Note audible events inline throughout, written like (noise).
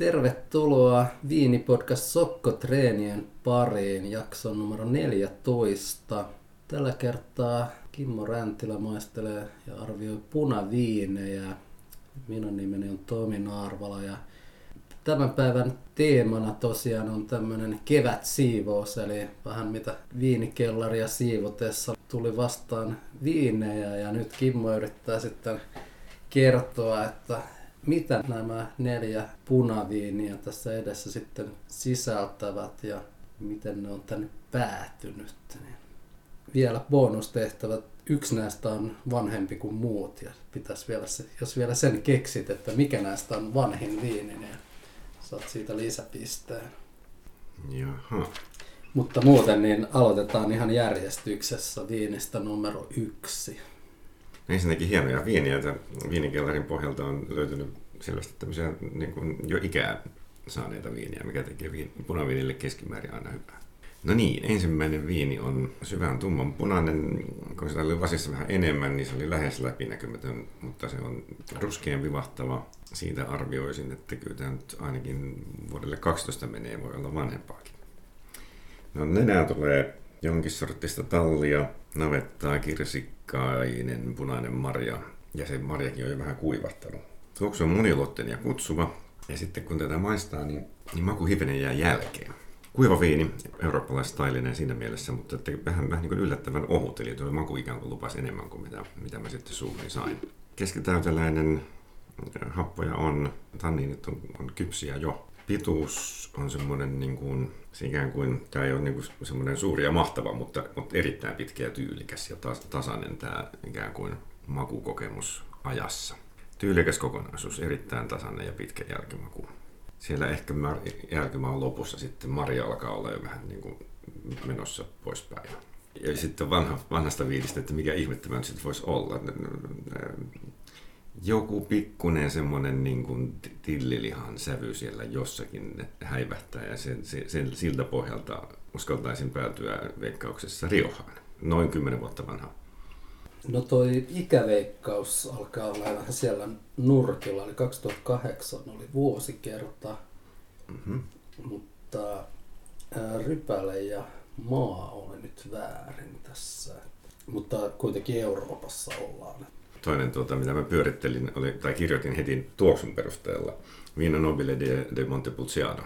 Tervetuloa Viinipodcast Sokkotreenien pariin, jakson numero 14. Tällä kertaa Kimmo Räntilä maistelee ja arvioi punaviinejä. Minun nimeni on Tomi Naarvala ja tämän päivän teemana tosiaan on tämmöinen kevätsiivous, eli vähän mitä viinikellaria siivotessa tuli vastaan viinejä ja nyt Kimmo yrittää sitten kertoa, että mitä nämä neljä punaviiniä tässä edessä sitten sisältävät ja miten ne on tänne päätynyt. Niin vielä bonustehtävät. Yksi näistä on vanhempi kuin muut ja pitäisi vielä se, jos vielä sen keksit, että mikä näistä on vanhin viini, niin saat siitä lisäpisteen. Jaha. Mutta muuten niin aloitetaan ihan järjestyksessä viinistä numero yksi. Ensinnäkin hienoja viiniä. Viinikellarin pohjalta on löytynyt selvästi tämmöisiä niin kuin jo ikää saaneita viiniä, mikä tekee viin, punaviinille keskimäärin aina hyvää. No niin, ensimmäinen viini on syvän tumman punainen. Kun sitä oli lasissa vähän enemmän, niin se oli lähes läpinäkymätön, mutta se on ruskean vivahtava. Siitä arvioisin, että kyllä tämä nyt ainakin vuodelle 12 menee, voi olla vanhempaakin. No nenää tulee jonkin sortista tallia, navettaa, kirsikkainen, punainen marja ja se marjakin on jo vähän kuivahtanut. Tuoksu on moniulotteinen ja kutsuva ja sitten kun tätä maistaa, niin, niin maku hivenen jää jälkeen. Kuiva viini, eurooppalaistailinen siinä mielessä, mutta että vähän, vähän niin kuin yllättävän ohut, eli tuo maku ikään kuin lupasi enemmän kuin mitä, mitä mä sitten suuhun sain. Keskitäyteläinen happoja on, tanniinit on, on kypsiä jo. Pituus on semmoinen niin kuin, se ikään kuin, tämä ei ole niin kuin semmoinen suuri ja mahtava, mutta, mutta erittäin pitkä ja tyylikäs ja tas, tasainen tämä ikään kuin makukokemus ajassa. Tyylikäs kokonaisuus, erittäin tasainen ja pitkä jälkimaku. Siellä ehkä jälkimaan lopussa sitten Maria alkaa olla jo vähän niin kuin menossa poispäin. Ja sitten vanha, vanhasta viidistä, että mikä ihme tämä sitten voisi olla joku pikkunen semmoinen niin kuin tillilihan sävy siellä jossakin häivähtää ja sen, sen, siltä pohjalta uskaltaisin päätyä veikkauksessa Riohaan. Noin kymmenen vuotta vanha. No toi ikäveikkaus alkaa olla vähän siellä nurkilla, eli 2008 oli vuosikerta, mm-hmm. mutta Rypäle ja maa oli nyt väärin tässä. Mutta kuitenkin Euroopassa ollaan toinen, tuota, mitä mä pyörittelin, oli, tai kirjoitin heti tuoksun perusteella, Vino Nobile de, de Montepulciano.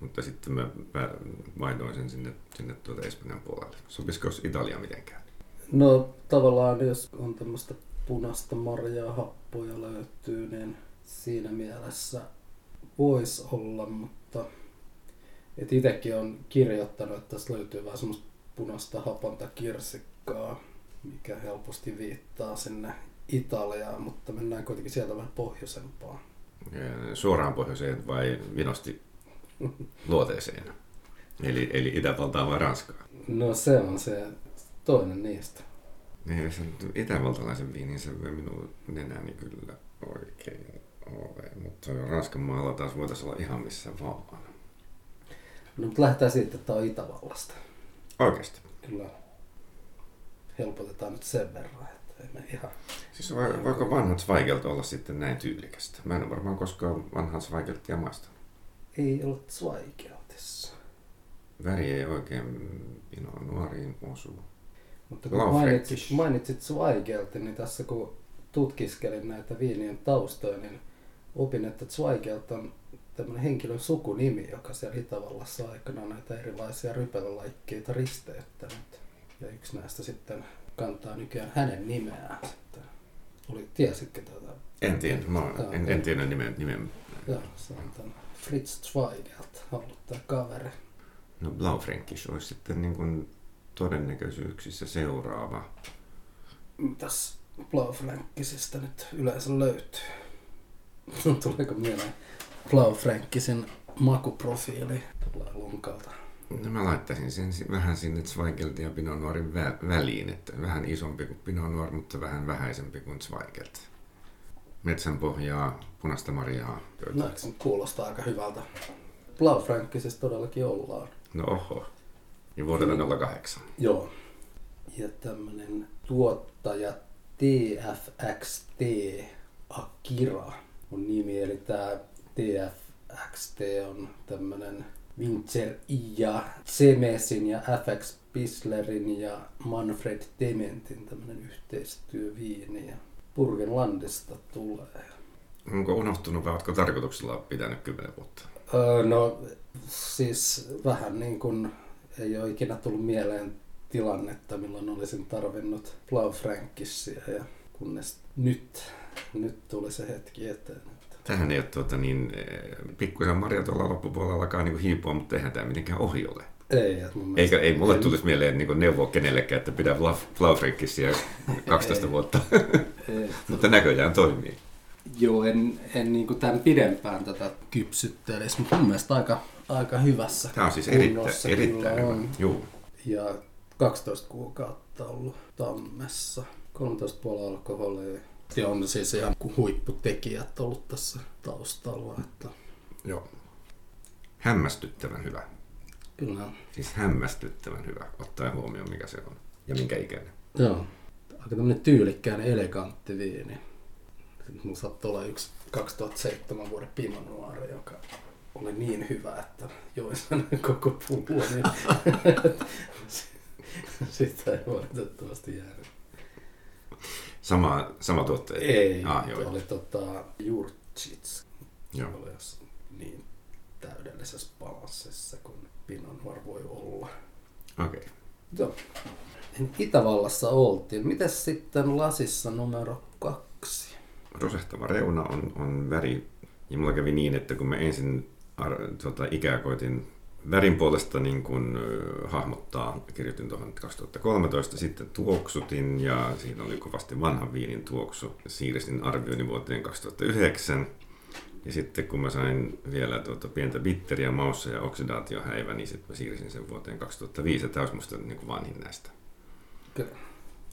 Mutta sitten mä vaihdoin sen sinne, sinne tuota Espanjan puolelle. Sopisiko Italia mitenkään? No tavallaan jos on tämmöistä punaista marjaa, happoja löytyy, niin siinä mielessä voisi olla, mutta et itsekin on kirjoittanut, että tässä löytyy vähän semmoista punaista haponta kirsikkaa, mikä helposti viittaa sinne Italiaa, mutta mennään kuitenkin sieltä vähän pohjoisempaan. Suoraan pohjoiseen vai vinosti luoteeseen? Eli, eli Itävaltaa vai Ranskaa? No se on se toinen niistä. Niin, se itävaltalaisen viinin se minun nenäni kyllä oikein ole, mutta Ranskan maalla taas voitaisiin olla ihan missä vaan. No, mutta lähdetään siitä, että on Itävallasta. Oikeasti? Kyllä. Helpotetaan nyt sen verran ihan... Siis voi, voiko vanhat Zweigelt olla sitten näin tyylikästä? Mä en varmaan koskaan vanhaa Zweigeltia maistanut. Ei ole Zweigeltissa. Väri ei oikein Pinot nuoriin osu. Mutta kun mainitsit, mainitsit Zweigeltin, niin tässä kun tutkiskelin näitä viinien taustoja, niin opin, että Zweigelt on tämmöinen henkilön sukunimi, joka siellä Itävallassa aikana näitä erilaisia rypelalaikkeita risteyttänyt. Ja yksi näistä sitten kantaa nykyään hänen nimeään. Sitten. Oli, tiesitkö tätä? En tiedä, mä en, en tiedä nimen. nimen. Joo, se on tämän Fritz Zweigelt ollut tämä kaveri. No Blaufränkisch olisi sitten niin kuin todennäköisyyksissä seuraava. Mitäs Blaufränkisistä nyt yleensä löytyy? Tuleeko mieleen Blaufränkisin makuprofiili? Tulee lunkalta. No mä laittaisin sen vähän sinne Zweigelt ja Pinot Noirin vä- väliin, että vähän isompi kuin Pinot Noir, mutta vähän vähäisempi kuin Zweigelt. Metsän pohjaa, punaista marjaa. No, se kuulostaa aika hyvältä. Blaufränkisessä todellakin ollaan. No oho. Ja vuodella 08. Joo. Ja tämmönen tuottaja TFXT Akira on nimi, eli tämä TF XT on tämmönen Wincher ja Semesin ja FX Bislerin ja Manfred Dementin tämmönen yhteistyöviini ja Burgenlandista tulee. Onko unohtunut vai oletko tarkoituksella pitänyt kymmenen vuotta? Öö, no siis vähän niin kuin ei ole ikinä tullut mieleen tilannetta, milloin olisin tarvinnut Blaufrankissia ja kunnes nyt, nyt tuli se hetki eteen. Tähän ei ole tuota, niin, eh, pikkuisen Maria tuolla loppupuolella alkaa niin hiipua, mutta eihän tämä mitenkään ohi ole. Ei, mun Eikä, ei mulle tulisi mieleen niin neuvoa kenellekään, että pidä Blaufrankissia 12 ei, vuotta. Ei, (laughs) mutta näköjään toimii. Joo, en, en niin kuin tämän pidempään tätä kypsyttelisi, mutta mun mielestä aika, aika hyvässä Tämä on siis erittäin, erittäin hyvä. On. Joo. Ja 12 kuukautta ollut tammessa. 13,5 alkoholia. Ja on siis ihan huipputekijät ollut tässä taustalla. Että... Joo. Hämmästyttävän hyvä. Kyllä. Siis hämmästyttävän hyvä, ottaen huomioon mikä se on ja minkä ikäinen. Joo. Aika tämmöinen tyylikkään elegantti viini. Sitten mulla saattoi olla yksi 2007 vuoden Pinot Noir, joka oli niin hyvä, että join sen (laughs) koko pullon. Niin (laughs) Sitä ei valitettavasti jäänyt. Sama, sama tuottaja? Ei, ah, joo. oli tota, Jurtsits. Joo. Oli niin täydellisessä balanssissa kuin Pinot Noir voi olla. Okei. Okay. Joo. Itävallassa oltiin. Mitäs sitten lasissa numero kaksi? Rosehtava reuna on, on väri. Ja mulla kävi niin, että kun mä ensin ar, tota, ikää koitin värin puolesta niin kun, äh, hahmottaa, kirjoitin tuohon 2013, sitten tuoksutin ja siinä oli kovasti vanhan viinin tuoksu. Siirsin arvioinnin vuoteen 2009 ja sitten kun mä sain vielä tuota pientä bitteriä maussa ja oksidaatiohäivä, niin sitten mä siirsin sen vuoteen 2005. Tämä olisi musta niin kuin vanhin näistä. Kyllä.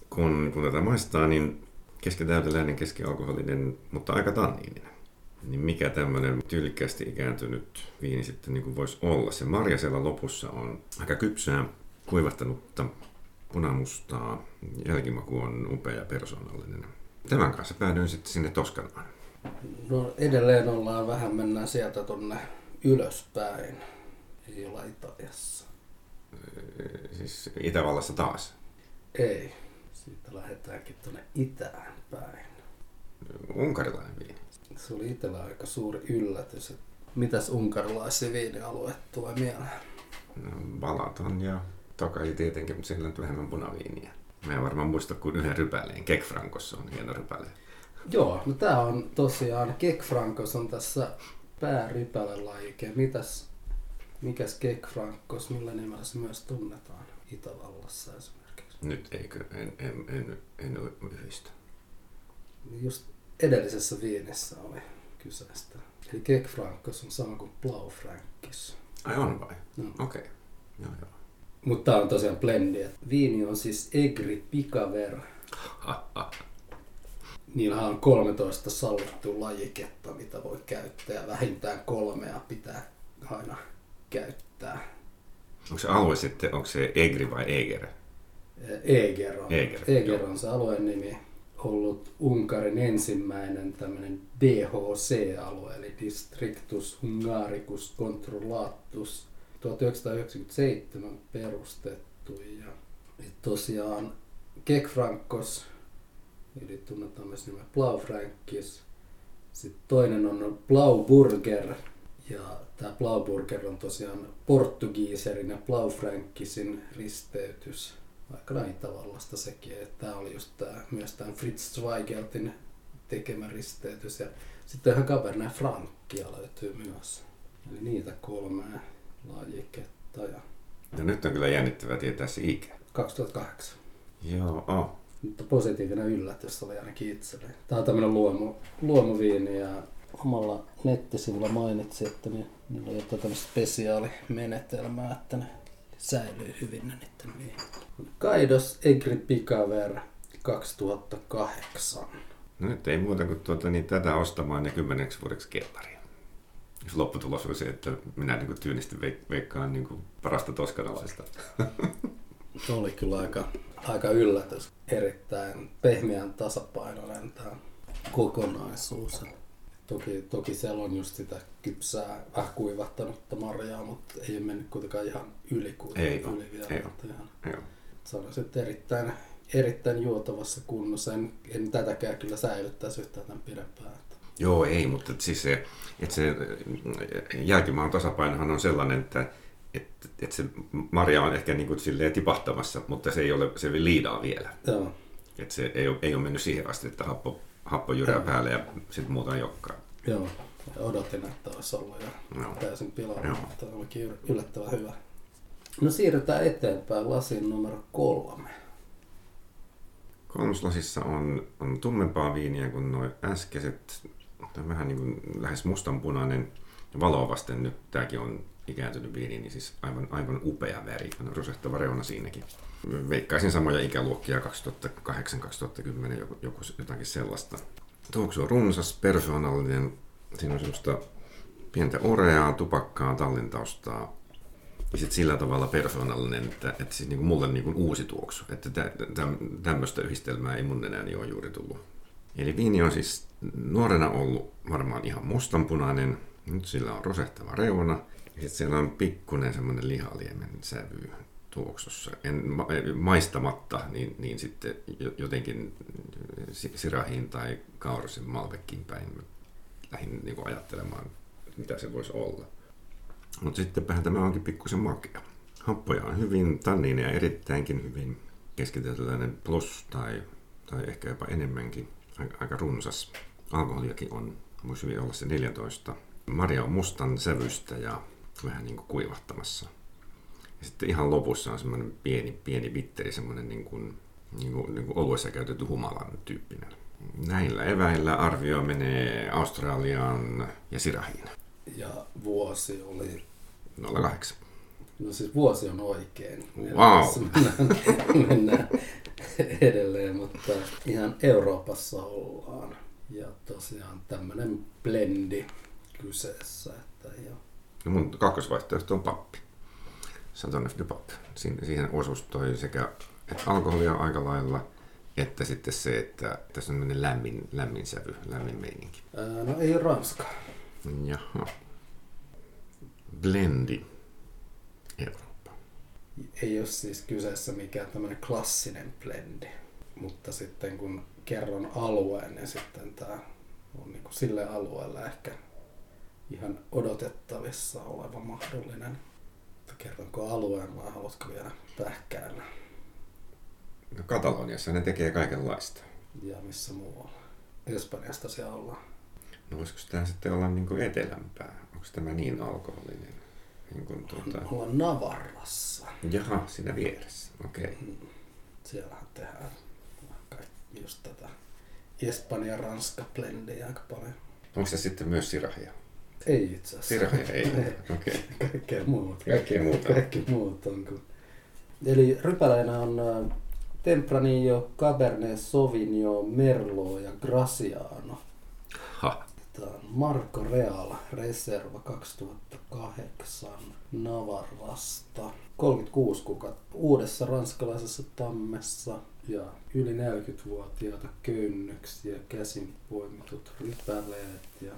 Kun, kun tätä maistaa, niin keskitäyteläinen, keskialkoholinen, mutta aika tanniininen niin mikä tämmöinen tyylikkäästi ikääntynyt viini sitten niin kuin voisi olla. Se marja siellä lopussa on aika kypsää, kuivattanutta punamustaa. Jälkimaku on upea ja persoonallinen. Tämän kanssa päädyin sitten sinne Toskanaan. No edelleen ollaan vähän, mennään sieltä tonne ylöspäin. Ei olla Italiassa. Siis Itävallassa taas? Ei. Siitä lähdetäänkin tuonne itään päin. Unkarilainen viini? Se oli itsellä aika suuri yllätys. Mitäs unkarilaisia viinialueet tulee mieleen? No, Balaton ja Tokai tietenkin, mutta siellä on vähemmän punaviiniä. Mä en varmaan muista kuin yhden rypäleen. Kekfrankossa on hieno rypäle. Joo, no tää on tosiaan, Kekfrankos on tässä päärypälelajike. Mitäs, mikäs Kekfrankos, millä nimellä se myös tunnetaan Itävallassa esimerkiksi? Nyt eikö, en, en, en, en, en yhdistä. Just edellisessä viinissä oli kyseistä. Eli Kekfrankos on sama kuin Blaufrankis. Ai on vai? No. Okei. Okay. Joo, joo. Mutta tämä on tosiaan blendi. Viini on siis Egri Picaver. (laughs) Niillä on 13 sallittua lajiketta, mitä voi käyttää. Vähintään kolmea pitää aina käyttää. Onko se alue sitten, onko se Egri vai Eger? Eger on, Eger, Eger on se alueen nimi ollut Unkarin ensimmäinen tämmöinen DHC-alue, eli Districtus Hungaricus Controllatus, 1997 perustettu. Ja, tosiaan Kekfrankos, eli tunnetaan myös nimen Blaufrankis. Sitten toinen on Blauburger, ja tämä Blauburger on tosiaan portugiiserin ja Blaufrankisin risteytys aikanaan Itävallasta sekin. Että tämä oli just tää, myös tämän Fritz Zweigeltin tekemä risteytys. Ja sitten ihan Cabernet Francia löytyy myös. Eli niitä kolme lajiketta. Ja... No nyt on kyllä jännittävää tietää se ikä. 2008. Joo, oh. Mutta positiivinen yllätys oli ainakin itselle. Tämä on tämmöinen luomu, luomuviini ja omalla nettisivulla mainitsi, että niillä on jotain tämmöistä spesiaalimenetelmää, että ne säilyy hyvin ne niiden viinit. Kaidos Egri Pikaver 2008. No nyt ei muuta kuin tuota, niin tätä ostamaan ja kymmeneksi vuodeksi kellariin. Jos lopputulos on se, että minä niin kuin tyynisti veikkaan niin kuin parasta toskanalaista. Se oli kyllä aika, aika yllätys. Erittäin pehmeän tasapainoinen tämä kokonaisuus. Toki, toki siellä on just sitä kypsää, vähän kuivahtanutta marjaa, mutta ei ole mennyt kuitenkaan ihan yli, kuin Ei yli vielä. ei. Että ihan, Joo. sanoisin, että erittäin, erittäin juotavassa kunnossa. En, en tätäkään kyllä säilyttäisi yhtään tämän pidempään. Joo, ei, mutta siis se, että se jälkimaan tasapainohan on sellainen, että että että se marja on ehkä niin kuin silleen tipahtamassa, mutta se ei ole, se liidaa vielä. Joo, Että se ei ole, ei ole mennyt siihen asti, että happo, happo jyrää Joo. päälle ja sitten muuta olekaan. joo. Ja odotin, että olisi ollut jo Joo. täysin pilalla, Joo. mutta olikin yllättävän hyvä. No siirrytään eteenpäin lasin numero kolme. Kolmoslasissa on, on tummempaa viiniä kuin nuo äskeiset. Tämä on vähän niin kuin lähes mustanpunainen. Valoa vasten nyt tämäkin on ikääntynyt viini, niin siis aivan, aivan upea väri. On rosettava reuna siinäkin. Veikkaisin samoja ikäluokkia 2008-2010, joku, joku, jotakin sellaista. Tuoksu on runsas, persoonallinen. Siinä on semmoista pientä oreaa, tupakkaa, tallintaustaa. Ja sitten sillä tavalla persoonallinen, että, että siis niin kuin mulle niin kuin uusi tuoksu. Että tä, tä, tämmöistä yhdistelmää ei mun enää ole juuri tullut. Eli viini on siis nuorena ollut varmaan ihan mustanpunainen. Nyt sillä on rosehtava reuna. Ja sitten siellä on pikkunen semmoinen lihaliemen sävy tuoksussa. En, ma- maistamatta, niin, niin sitten jo- jotenkin si- sirahiin tai kaurisen malvekkiin päin lähdin niin kuin ajattelemaan, mitä se voisi olla. Mutta sittenpähän tämä onkin pikkusen makea. Happoja on hyvin, tanniineja erittäinkin hyvin, keskitetyläinen plus tai, tai ehkä jopa enemmänkin, aika, runsas. Alkoholiakin on, voisi hyvin olla se 14. Marja on mustan sävystä ja vähän niin kuin kuivahtamassa. Ja sitten ihan lopussa on semmoinen pieni, pieni bitteri, semmoinen niin kuin, niin kuin, niin kuin oluessa käytetty humalan tyyppinen. Näillä eväillä arvio menee Australiaan ja Sirahiin. Ja vuosi oli 08. No siis vuosi on oikein. Wow. Mennään, mennään edelleen, mutta ihan Euroopassa ollaan. Ja tosiaan tämmönen blendi kyseessä. Että ja, No mun kakkosvaihtoehto on pappi. Saton de Pap. Siin- Siihen osuus toi sekä että alkoholia aika lailla, että sitten se, että tässä on tämmöinen lämmin, lämmin sävy, lämmin meininki. ää, no ei Ranska. Jaha. Blendi. Eurooppa. Ei ole siis kyseessä mikään tämmönen klassinen blendi. Mutta sitten kun kerron alueen, niin sitten tämä on niin sille alueelle ehkä ihan odotettavissa oleva mahdollinen. Kerronko alueen vai haluatko vielä pähkäillä? No Kataloniassa ne tekee kaikenlaista. Ja missä muualla? Espanjasta siellä ollaan. No voisiko tämä sitten olla niin kuin etelämpää? Onko tämä niin alkoholinen? Niin kuin tuota... Ollaan Navarrassa. Jaha, siinä vieressä. Okei. Okay. Siellähän tehdään just tätä Espanja Ranska blendiä aika paljon. Onko se sitten myös sirahia? Ei itse asiassa. Sirahia (laughs) ei. Okei. Okay. Kaikkea muuta. Kaikkea muuta. Kaikki muut on kuin. Eli rypäleinä on äh, Tempranillo, Cabernet Sauvignon, Merlot ja Graciano. Ha. Tämä on Marco Real Reserva 2008 Navarrasta. 36 kuukautta uudessa ranskalaisessa tammessa ja yli 40-vuotiaita köynnöksiä, käsin poimitut rypäleet ja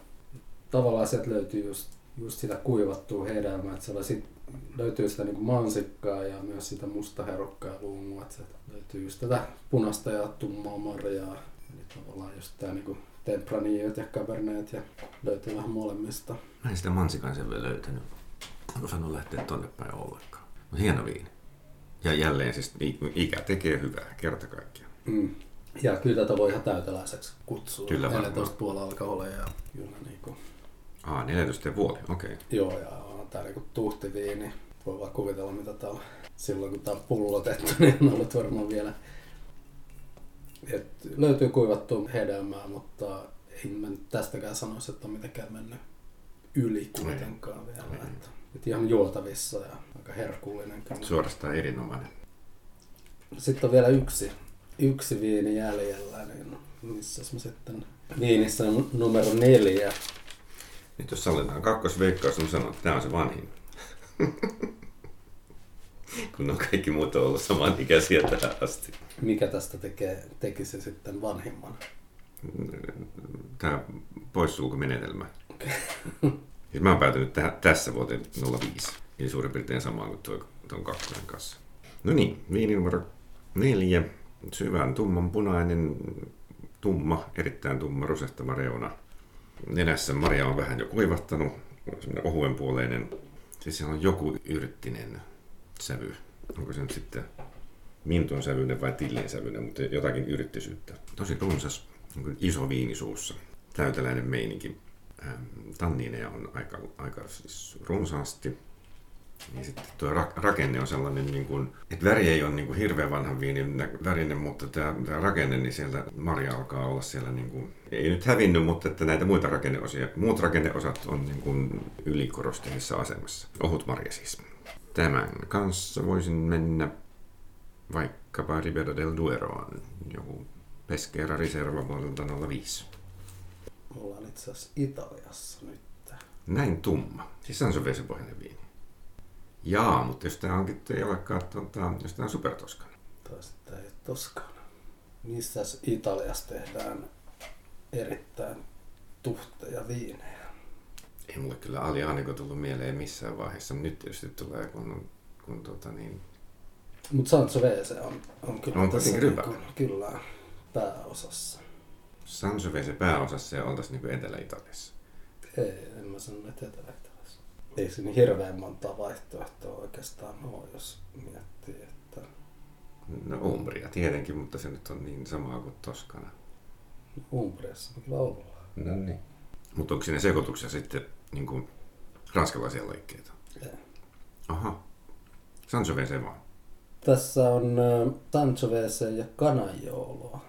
tavallaan sieltä löytyy just, just sitä kuivattua hedelmää, että siellä sit löytyy sitä niin mansikkaa ja myös sitä mustaherukkaa ja luumua, että sieltä löytyy just tätä punaista ja tummaa marjaa. Eli tavallaan just tää niinku tempraniot ja cabernet ja löytyy vähän molemmista. Mä en sitä mansikan sen vielä löytänyt. En osannut lähteä tonne päin ollenkaan. Mutta hieno viini. Ja jälleen siis ikä tekee hyvää, kerta kaikkiaan. Mm. Ja kyllä tätä voi ihan täyteläiseksi kutsua. Kyllä varmaan. 14 puolella alkoholia ja kyllä niinku, Aa, 14 puoli, okei. Okay. joo ja on tää niinku tuhtiviini. Voi vaan kuvitella mitä tää on. Silloin kun tää on pullotettu, (laughs) niin on ollut varmaan vielä et löytyy kuivattua hedelmää, mutta ei mä nyt tästäkään sanoisi, että on mitenkään mennyt yli kuitenkaan vielä. Ei. Että, et ihan juotavissa ja aika herkullinen kyllä. Suorastaan erinomainen. Sitten on vielä yksi, yksi viini jäljellä, niin missä mä sitten viinissä on numero neljä. Nyt jos sallitaan kakkosveikkaus, niin sanon, että tämä on se vanhin. (laughs) Kun on kaikki muut on ollut samanikäisiä tähän asti. Mikä tästä tekee, tekisi sitten vanhimman? Tämä poissulkumenetelmä. siis (laughs) mä oon päätynyt tähän, tässä vuoteen 05. Eli suurin piirtein samaan kuin tuo, tuon kakkosen kanssa. No niin, viini numero neljä. Syvän tumman punainen, tumma, erittäin tumma, rusehtava reuna. Nenässä Maria on vähän jo kuivahtanut, semmoinen ohuen puoleinen. Siis se on joku yrttinen sävy. Onko se nyt sitten mintun sävyinen vai tillin sävyinen, mutta jotakin yrittisyyttä. Tosi runsas, niin iso viini suussa. Täyteläinen meininki. Ähm, tanniineja on aika, aika siis runsaasti. Niin sitten tuo rakenne on sellainen, niin kuin, että väri ei ole niin kuin hirveän vanhan viinin värinen, mutta tämä, tämä rakenne, niin sieltä Maria alkaa olla siellä, niin kuin, ei nyt hävinnyt, mutta että näitä muita rakenneosia, muut rakenneosat on niin kuin ylikorostuneessa asemassa. Ohut Maria siis. Tämän kanssa voisin mennä vaikkapa Ribera del Dueroon, joku Pesquera Riserva vuodelta 05. Me ollaan itse asiassa Italiassa nyt. Näin tumma. Siis Sangiovese-pohjainen viini. Jaa, mutta jos tämä onkin, ei olekaan, tuota, jos tämä on supertoskana. Tai sitten ei toskana. Missä Italiassa tehdään erittäin tuhteja viinejä? Ei mulle kyllä Alianiko tullut mieleen missään vaiheessa. Nyt tietysti tulee, kun, kun tota niin... Mutta Sangiovese on, on kyllä on tässä niin kuin, kyllä pääosassa. Sangiovese pääosassa ja oltaisiin niin Etelä-Italiassa. Ei, en mä sano, että Etelä-Italiassa. Ei se niin hirveän monta vaihtoehtoa oikeastaan ole, jos miettii, että... No Umbria tietenkin, mutta se nyt on niin samaa kuin Toskana. Umbriassa on kyllä ollaan. No niin. Mutta onko siinä sekoituksia sitten niin kuin ranskalaisia laikkeita? Ei. Aha. Sangiovese vaan. Tässä on äh, Sangiovese ja Canaioloa.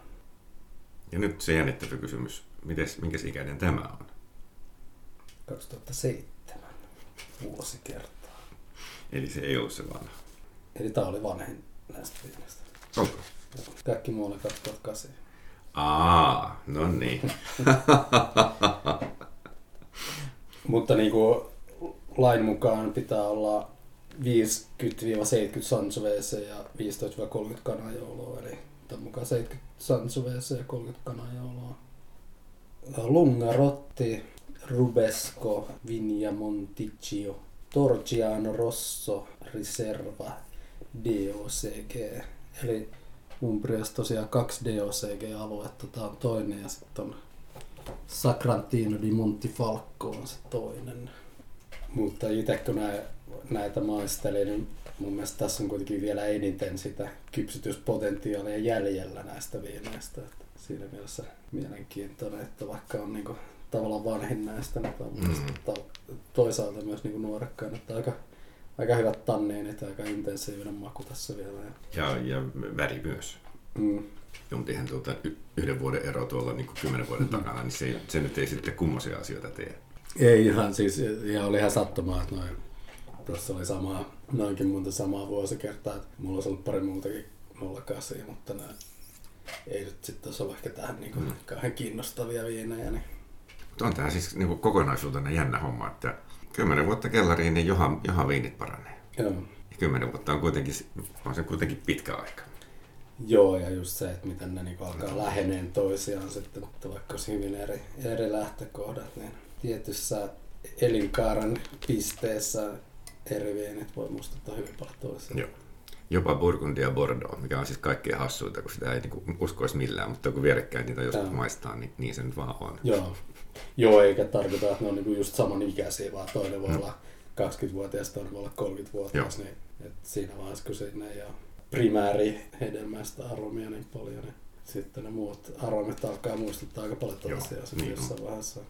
Ja nyt se jännittävä kysymys. Mites, minkäs ikäinen tämä on? 2007 vuosikertaa. Eli se ei ollut se vanha. Eli tää oli vanhin näistä viimeistä. Onko? Kaikki muu oli 2008. Aa, no niin. (laughs) Mutta niin kuin lain mukaan pitää olla 50-70 Sangiovese ja 15-30 Canaioloa, eli tämän mukaan 70 Sangiovese ja 30 Canaioloa. Lungarotti, Rubesco, Vigna Monticchio, Torgiano Rosso, Riserva, DOCG. Eli Umbriassa tosiaan kaksi DOCG-aluetta, tämä on toinen ja sitten on Sacrantino di Montifalco on se toinen. Mutta itse kun näitä maistelin, niin mun mielestä tässä on kuitenkin vielä eniten sitä kypsytyspotentiaalia jäljellä näistä viineistä. Siinä mielessä mielenkiintoinen, että vaikka on niinku tavallaan vanhin näistä, niin on mm. toisaalta myös niinku nuorekkaan, että aika, aika hyvät tanniinit ja aika intensiivinen maku tässä vielä. Ja, ja väri myös. Mm. Jompihan tuota y- yhden vuoden ero tuolla niin kymmenen vuoden Mm. takana, niin se, se nyt ei sitten kummoisia asioita tee. Ei ihan siis, ja oli ihan sattumaa, että noin, tuossa oli sama, noinkin monta samaa vuosikertaa, että mulla olisi ollut pari muutakin 08, mutta nämä ei nyt sitten olisi ollut ehkä tähän niin kuin, Mm. kauhean kiinnostavia viinejä, niin Mutta on tämä siis niin kuin kokonaisuutena jännä homma, että kymmenen vuotta kellariin, niin johan, johan viinit paranee. joo. Ja kymmenen vuotta on, kuitenkin, on se kuitenkin pitkä aika. Joo, ja just se, että miten ne niinku alkaa läheneen toisiaan sitten, että vaikka olisi hyvin eri, eri lähtökohdat, niin tietyssä elinkaaren pisteessä eri viinit voi muistuttaa hyvin paljon toisiaan. Joo. Jopa Burgundia ja Bordeaux, mikä on siis kaikkein hassuinta, kun sitä ei niin uskoisi millään, mutta kun vierekkäin niitä joskus maistaa, niin, niin se nyt vaan on. Joo. Joo, eikä tarkoita, että ne on niinku just samanikäisiä, vaan toinen voi Mm. olla 20-vuotias, toinen voi olla 30-vuotias, niin et siinä vaiheessa, kun sinne ei ole primääri hedelmäistä aromia niin paljon, niin sitten ne muut aromit alkaa muistuttaa aika paljon Joo, toisiaan sitten niin jossain vaiheessa.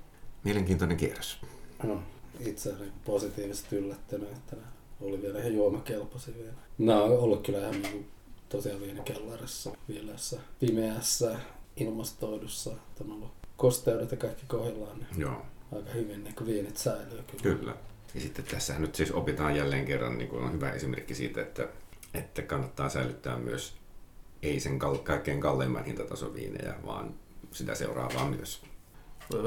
Mielenkiintoinen kierros. No, itse olin positiivisesti yllättynyt, että ne oli vielä ihan juomakelpoisia vielä. Nämä on ollut kyllä ihan niin tosiaan viinikellarissa, viileässä, pimeässä, ilmastoidussa. että On ollut kosteudet ja kaikki kohdillaan, niin Joo, aika hyvin niin viinit säilyy kyllä. kyllä. Ja sitten tässä nyt siis opitaan jälleen kerran, niin kuin on hyvä esimerkki siitä, että, että kannattaa säilyttää myös ei sen kal- kaikkein kalleimman hintatason viinejä, vaan sitä seuraavaa myös.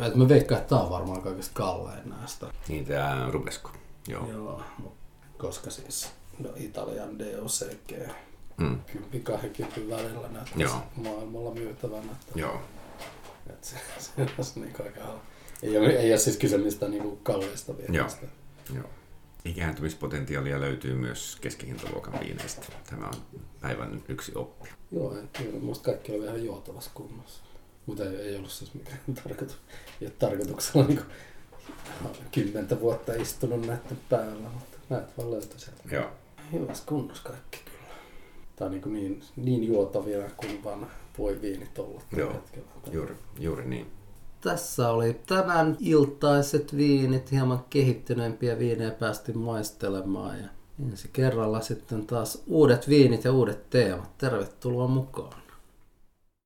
Et mä veikkaan, että tää on varmaan kaikista kallein näistä. Niin tämä Rubesco. Joo. Joo. Koska siis no, Italian DOCG Mm. 10-20 välillä Joo. maailmalla myytävänä. Että Joo. Et se, (laughs) se olisi niin aika, Ei ole, ei ole siis kyse mistään niinku kalliista viinistä. Joo. Ikääntymispotentiaalia löytyy myös keskihintaluokan viineistä. Tämä on päivän yksi oppi. Joo, kyllä musta kaikki oli ihan juotavassa kunnossa. Mutta ei, ei ollut siis mikään (laughs) tarkoitus. Ei ole tarkoituksella niin kymmentä vuotta istunut näiden päällä, mutta näet vaan löytyi sieltä. Joo. Hyvässä kunnossa kaikki kyllä. On niin, niin, niin juotavia kuin vaan voi viinit olla. tällä Joo, hetkellä. juuri, juuri niin. Tässä oli tämän iltaiset viinit, hieman kehittyneempiä viinejä päästiin maistelemaan ja ensi kerralla sitten taas uudet viinit ja uudet teemat. Tervetuloa mukaan.